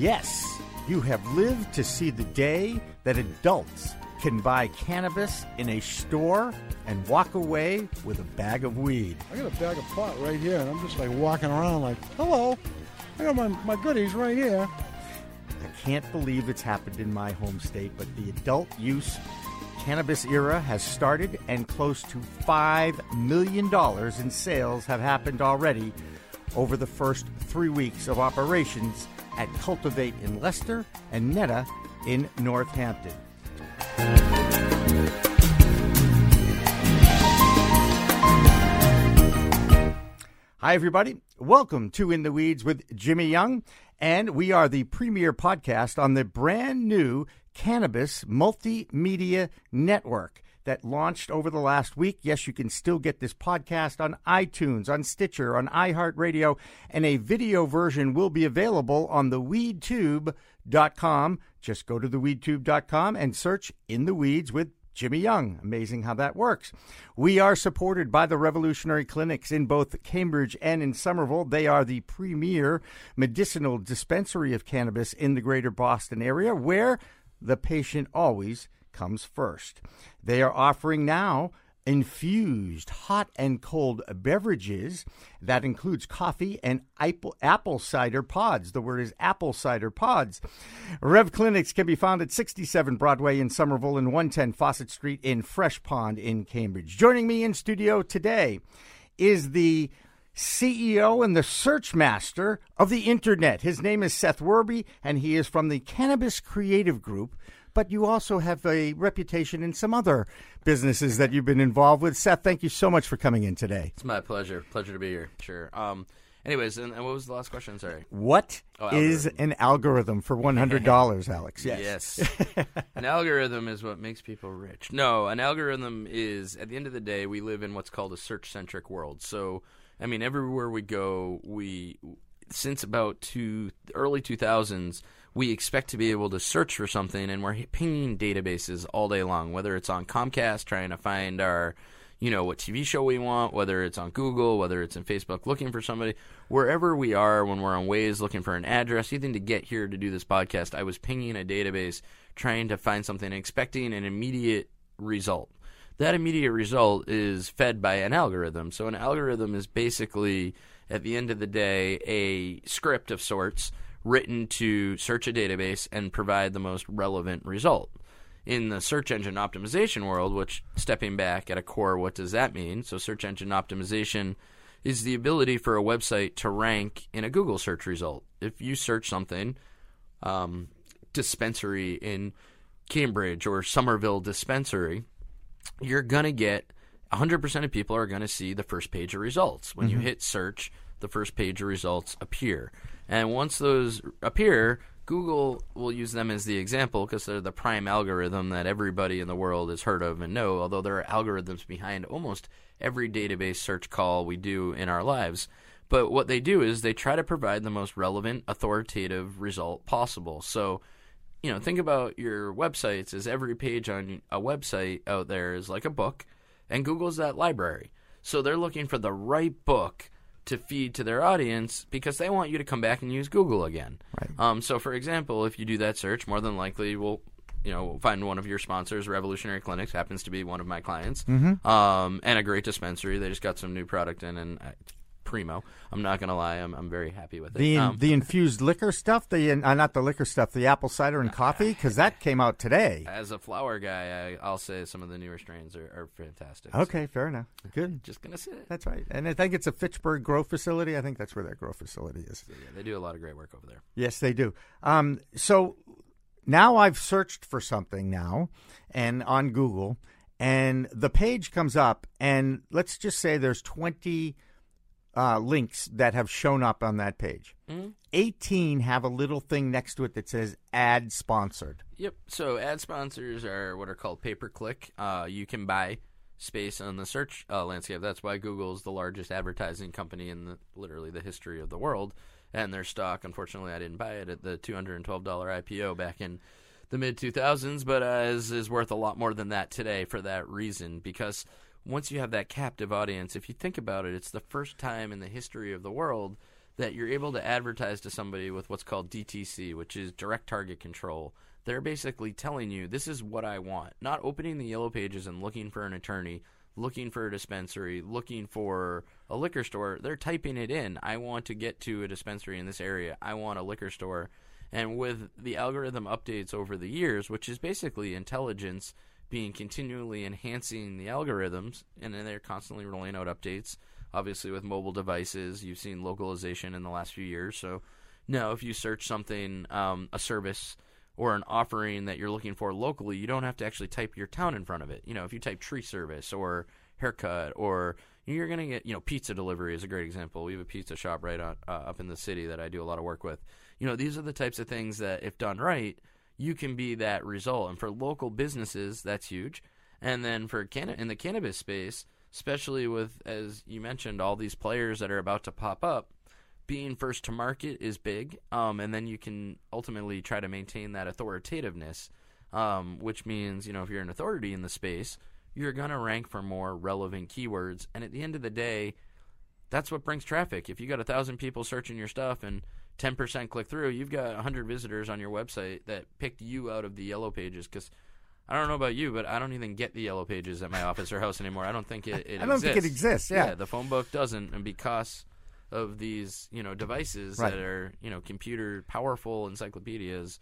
Yes, you have lived to see the day that adults can buy cannabis in a store and walk away with a bag of weed. I got a bag of pot right here, and I'm just like walking around like, hello, I got my, my goodies right here. I can't believe it's happened in my home state, but the adult use cannabis era has started, and close to $5 million in sales have happened already over the first three weeks of operations at Cultivate in Leicester and NETA in Northampton. Hi, everybody. Welcome to In the Weeds with Jimmy Young. And we are the premier podcast on the brand new Cannabis Multimedia Network that launched over the last week. Yes, you can still get this podcast on iTunes, on Stitcher, on iHeartRadio, and a video version will be available on the weedtube.com. Just go to the weedtube.com and search In the Weeds with Jimmy Young. Amazing how that works. We are supported by the Revolutionary Clinics in both Cambridge and in Somerville. They are the premier medicinal dispensary of cannabis in the greater Boston area, where the patient always comes first. They are offering now infused hot and cold beverages that includes coffee and apple, apple cider pods. The word is apple cider pods. Rev Clinics can be found at 67 Broadway in Somerville and 110 Fawcett Street in Fresh Pond in Cambridge. Joining me in studio today is the CEO and the search master of the internet. His name is Seth Werby, and he is from the Cannabis Creative Group. But you also have a reputation in some other businesses that you've been involved with. Seth, thank you so much for coming in today. It's my pleasure. Pleasure to be here. Sure. Um, anyways, and, and what was the last question? Sorry. What Oh, is an algorithm for one hundred dollars, Alex? Yes. Yes. an algorithm is what makes people rich. No, an algorithm is, at the end of the day, we live in what's called a search centric world. So, I mean, everywhere we go, we, since about two, early 2000s, we expect to be able to search for something, and we're pinging databases all day long, whether it's on Comcast trying to find our you know what TV show we want, whether it's on Google, whether it's in Facebook looking for somebody, wherever we are when we're on Waze looking for an address, even to get here to do this podcast, I was pinging a database trying to find something, expecting an immediate result. That immediate result is fed by an algorithm. So an algorithm is basically, at the end of the day, a script of sorts written to search a database and provide the most relevant result in the search engine optimization world, which stepping back at a core, what does that mean? So, search engine optimization is the ability for a website to rank in a Google search result. If you search something, um, dispensary in Cambridge or Somerville dispensary, you're going to get 100% of people are going to see the first page of results. When you hit search, the first page of results appear. And once those appear, Google will use them as the example because they're the prime algorithm that everybody in the world has heard of and know, although there are algorithms behind almost every database search call we do in our lives. But what they do is they try to provide the most relevant, authoritative result possible. So, you know, think about your websites as every page on a website out there is like a book, and Google's that library. So they're looking for the right book to feed to their audience because they want you to come back and use Google again. Right. Um, so, for example, if you do that search, more than likely we'll you know find one of your sponsors. Revolutionary Clinics happens to be one of my clients, um, and a great dispensary. They just got some new product in, and uh, primo. I'm not gonna lie, I'm I'm very happy with it. The Um, the infused liquor stuff, the uh, not the liquor stuff, the apple cider and coffee, because that came out today. as a flower guy, I, I'll say some of the newer strains are, are fantastic. So, Okay, fair enough. Good. just gonna say it. That's right. And I think it's a Fitchburg grow facility. I think that's where that grow facility is. Yeah, they do a lot of great work over there. Yes, they do. Um, so now I've searched for something now and on Google and the page comes up and let's just say there's 20 uh, links that have shown up on that page. 18 have a little thing next to it that says ad sponsored. Yep. So ad sponsors are what are called pay per click. Uh, you can buy space on the search uh, landscape. That's why Google is the largest advertising company in the, literally the history of the world. And their stock, unfortunately, I didn't buy it at the two hundred and twelve dollar IPO back in the mid two thousands, but uh, is is worth a lot more than that today for that reason. Because once you have that captive audience, if you think about it, it's the first time in the history of the world that you're able to advertise to somebody with what's called DTC, which is direct target control. They're basically telling you this is what I want, not opening the yellow pages and looking for an attorney, looking for a dispensary, looking for a liquor store. They're typing it in. I want to get to a dispensary in this area. I want a liquor store. And with the algorithm updates over the years, which is basically intelligence being continually enhancing the algorithms, and then they're constantly rolling out updates. Obviously, with mobile devices, you've seen localization in the last few years. So now, if you search something, um, a service or an offering that you're looking for locally, you don't have to actually type your town in front of it. You know, if you type tree service or haircut or you're going to get, you know, pizza delivery is a great example. We have a pizza shop right on, uh, up in the city that I do a lot of work with. You know, these are the types of things that, if done right, you can be that result. And for local businesses, that's huge. And then for can- in the cannabis space, especially with, as you mentioned, all these players that are about to pop up, being first to market is big. Um, and then you can ultimately try to maintain that authoritativeness, um, which means, you know, if you're an authority in the space, you're to rank for more relevant keywords. And at the end of the day, that's what brings traffic. If you got a thousand people searching your stuff and 10% click through, you've got 100 visitors on your website that picked you out of the yellow pages because I don't know about you, but I don't even get the yellow pages at my office or house anymore. I don't think it, it I don't exists. think it exists. Yeah. the phone book doesn't, and because of these, you know, devices Right. that are, you know, computer powerful encyclopedias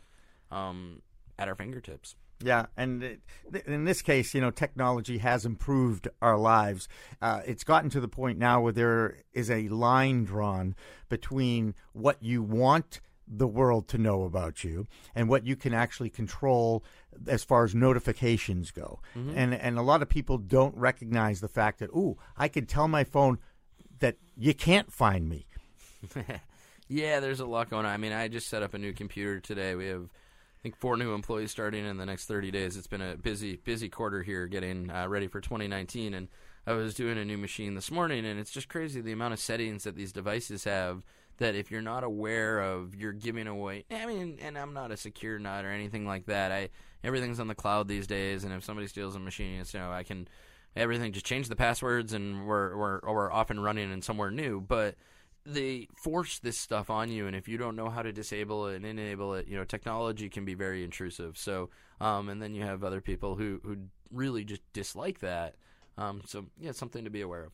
um, at our fingertips. Yeah, and it, in this case, you know, technology has improved our lives. Uh, it's gotten to the point now where there is a line drawn between what you want the world to know about you and what you can actually control as far as notifications go. And and a lot of people don't recognize the fact that, ooh, I can tell my phone that you can't find me. Yeah, there's a lot going on. I mean, I just set up a new computer today. We have, I think, four new employees starting in the next 30 days. It's been a busy, busy quarter here getting uh, ready for 2019. And I was doing a new machine this morning, and it's just crazy the amount of settings that these devices have. That if you're not aware of, you're giving away. I mean, and I'm not a secure nut or anything like that. I everything's on the cloud these days, and if somebody steals a machine, it's, you know, I can everything just change the passwords, and we're we're we're off and running and somewhere new. But they force this stuff on you, and if you don't know how to disable it and enable it, you know, technology can be very intrusive. So, um, and then you have other people who who really just dislike that. Um, so, yeah, something to be aware of.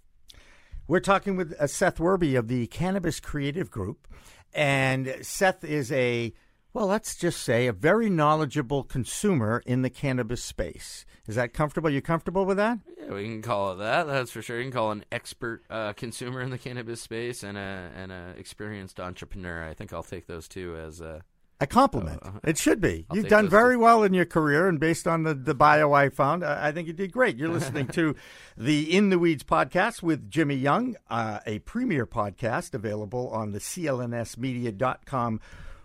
We're talking with uh, Seth Werby of the Cannabis Creative Group. And Seth is a, well, let's just say, a very knowledgeable consumer in the cannabis space. Is that comfortable? You comfortable with that? Yeah, we can call it that. That's for sure. You can call an expert uh, consumer in the cannabis space and a and a experienced entrepreneur. I think I'll take those two as uh, A compliment. Uh, it should be. I'll You've done very well in your career, and based on the, the bio I found, I, I think you did great. You're listening to the In the Weeds podcast with Jimmy Young, uh, a premier podcast available on the clnsmedia.com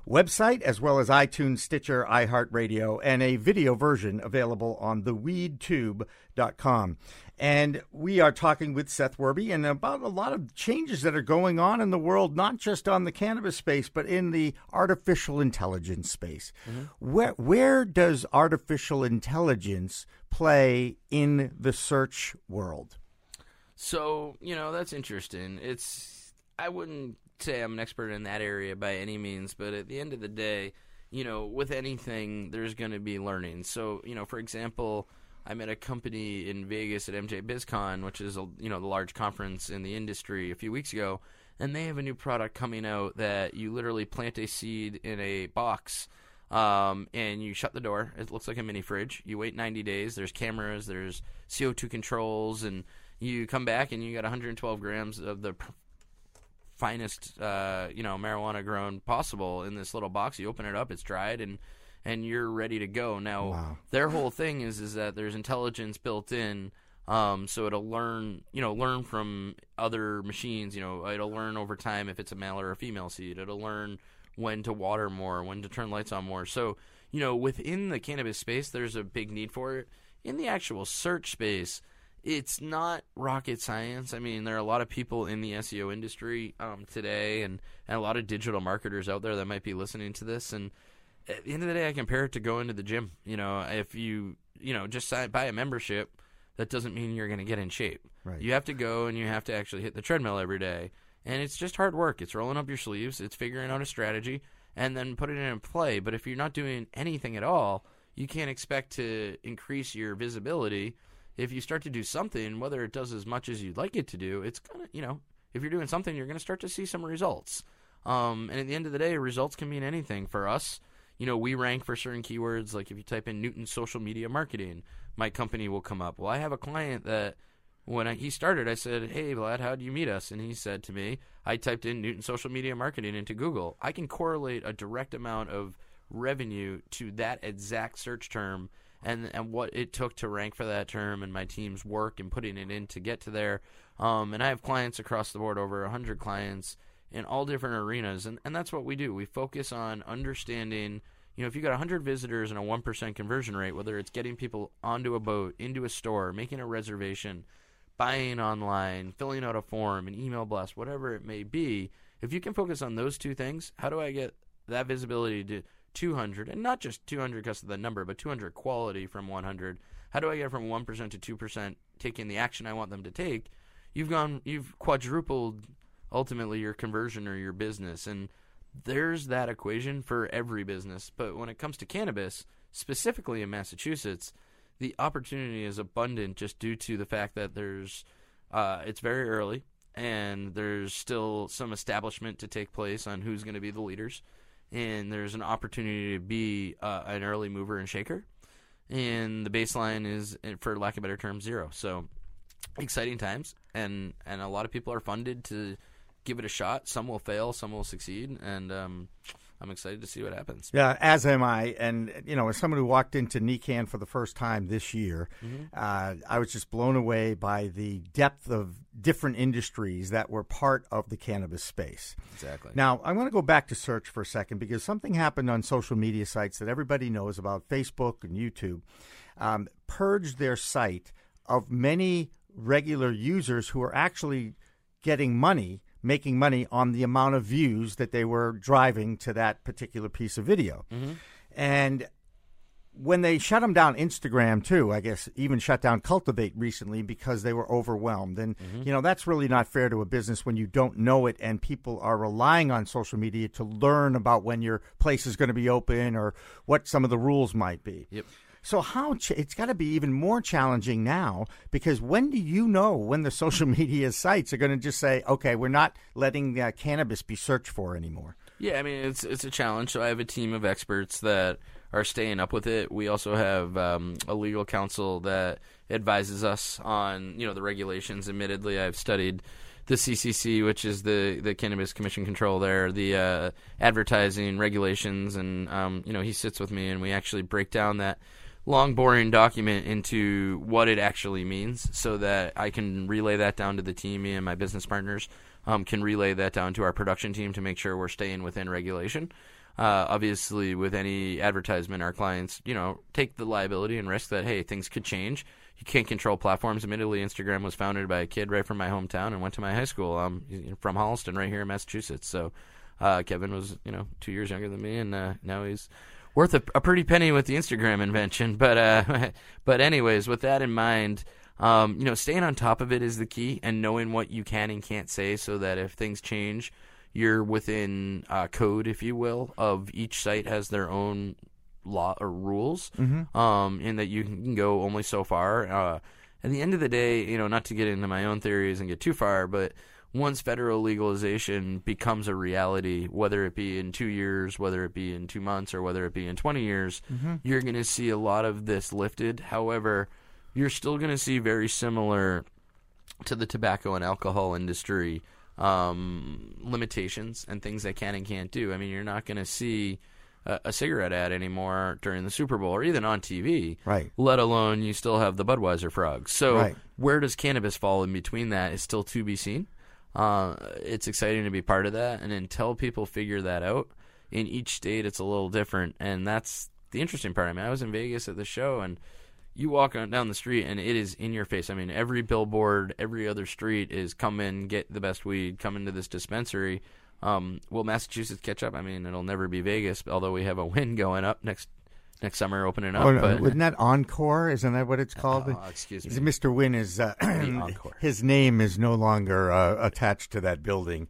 website, as well as iTunes, Stitcher, iHeartRadio, and a video version available on theweedtube.com. And we are talking with Seth Werby and about a lot of changes that are going on in the world, not just on the cannabis space, but in the artificial intelligence space. Mm-hmm. Where where does artificial intelligence play in the search world? So, you know, that's interesting. It's I wouldn't say I'm an expert in that area by any means, but at the end of the day, you know, with anything there's going to be learning. So, you know, for example, I'm at a company in Vegas at MJ BizCon, which is a, you know, the large conference in the industry a few weeks ago, and they have a new product coming out that you literally plant a seed in a box um, and you shut the door. It looks like a mini fridge. You wait 90 days. There's cameras. There's CO2 controls, and you come back and you got 112 grams of the finest, uh, you know, marijuana grown possible in this little box. You open it up, it's dried, and and you're ready to go. Now, Wow. their whole thing is is that there's intelligence built in. Um, so it'll learn, you know, learn from other machines. You know, it'll learn over time if it's a male or a female seed. It'll learn when to water more, when to turn lights on more. So, you know, within the cannabis space, there's a big need for it. In the actual search space, it's not rocket science. I mean, there are a lot of people in the SEO industry um, today, and, and a lot of digital marketers out there that might be listening to this. And at the end of the day, I compare it to going to the gym. You know, if you you know just buy a membership, that doesn't mean you're going to get in shape. Right. You have to go and you have to actually hit the treadmill every day. And it's just hard work. It's rolling up your sleeves. It's figuring out a strategy and then putting it in play. But if you're not doing anything at all, you can't expect to increase your visibility. If you start to do something, whether it does as much as you'd like it to do, it's gonna, you know, if you're doing something, you're gonna start to see some results. Um, and at the end of the day, results can mean anything for us. You know, we rank for certain keywords. Like if you type in Newton social media marketing, my company will come up. Well, I have a client that when I, he started, I said, "Hey, Vlad, how do you meet us?" And he said to me, "I typed in Newton social media marketing into Google. I can correlate a direct amount of revenue to that exact search term." And, and what it took to rank for that term and my team's work and putting it in to get to there. Um, and I have clients across the board, over 100 clients in all different arenas. And, and that's what we do. We focus on understanding, you know, if you got 100 visitors and a 1% conversion rate, whether it's getting people onto a boat, into a store, making a reservation, buying online, filling out a form, an email blast, whatever it may be, if you can focus on those two things, how do I get that visibility to 200 and not just 200 because of the number, but 200 quality from 100? How do I get from 1% to 2% taking the action I want them to take? You've gone, you've quadrupled ultimately your conversion or your business. And there's that equation for every business. But when it comes to cannabis, specifically in Massachusetts, the opportunity is abundant just due to the fact that there's uh, it's very early and there's still some establishment to take place on who's going to be the leaders and there's an opportunity to be uh, an early mover and shaker and the baseline is for lack of a better term zero so exciting times and and a lot of people are funded to give it a shot. Some will fail, some will succeed, and um, I'm excited to see what happens. Yeah, as am I. And you know, as someone who walked into NECANN for the first time this year, mm-hmm. uh, I was just blown away by the depth of different industries that were part of the cannabis space. Exactly. Now, I want to go back to search for a second because something happened on social media sites that everybody knows about, Facebook and YouTube, um, purged their site of many regular users who are actually getting money making money on the amount of views that they were driving to that particular piece of video. Mm-hmm. And when they shut them down, Instagram too, I guess, even shut down Cultivate recently because they were overwhelmed. And, mm-hmm. you know, that's really not fair to a business when you don't know it and people are relying on social media to learn about when your place is going to be open or what some of the rules might be. Yep. So how ch- it's got to be even more challenging now because when do you know when the social media sites are going to just say, okay, we're not letting uh, cannabis be searched for anymore? Yeah, I mean it's it's a challenge. So I have a team of experts that are staying up with it. We also have um, a legal counsel that advises us on you know the regulations. Admittedly, I've studied the CCC, which is the the Cannabis Commission control there, the uh, advertising regulations, and um, you know he sits with me and we actually break down that long, boring document into what it actually means so that I can relay that down to the team. Me and my business partners um, can relay that down to our production team to make sure we're staying within regulation. Uh, obviously, with any advertisement, our clients, you know, take the liability and risk that hey, things could change. You can't control platforms. Admittedly, Instagram was founded by a kid right from my hometown and went to my high school. Um, from Holliston, right here in Massachusetts. So, uh, Kevin was, you know, two years younger than me, and uh, now he's worth a, a, pretty penny with the Instagram invention. But uh, but anyways, with that in mind, um, you know, staying on top of it is the key, and knowing what you can and can't say, so that if things change, you're within uh, code, if you will, of each site has their own law or rules, mm-hmm. um, and that you can go only so far. Uh, at the end of the day, you know, not to get into my own theories and get too far, but once federal legalization becomes a reality, whether it be in two years, whether it be in two months, or whether it be in 20 years, mm-hmm. you're going to see a lot of this lifted. However, you're still going to see very similar to the tobacco and alcohol industry um, limitations and things they can and can't do. I mean, you're not going to see a, a, cigarette ad anymore during the Super Bowl or even on TV. Right. Let alone you still have the Budweiser frogs. So right. where does cannabis fall in between that is still to be seen. Uh, it's exciting to be part of that, and until people figure that out, in each state it's a little different, and that's the interesting part. I mean, I was in Vegas at the show, and you walk on, down the street, and it is in your face. I mean, every billboard, every other street is come in, get the best weed, come into this dispensary. Um, will Massachusetts catch up? I mean, it'll never be Vegas, although we have a Wynn going up next next summer opening up. Oh no, but, isn't that Encore? Isn't that what it's called? Oh, excuse me. Mr. Wynn is uh, Encore. his name is no longer uh, attached to that building.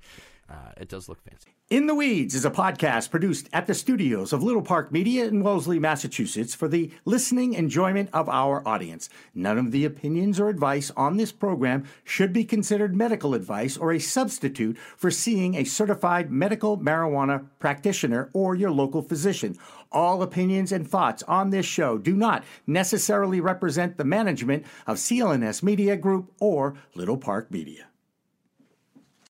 uh, it does look fancy. In the Weeds is a podcast produced at the studios of Little Park Media in Wellesley, Massachusetts for the listening enjoyment of our audience. None of the opinions or advice on this program should be considered medical advice or a substitute for seeing a certified medical marijuana practitioner or your local physician. All opinions and thoughts on this show do not necessarily represent the management of CLNS Media Group or Little Park Media.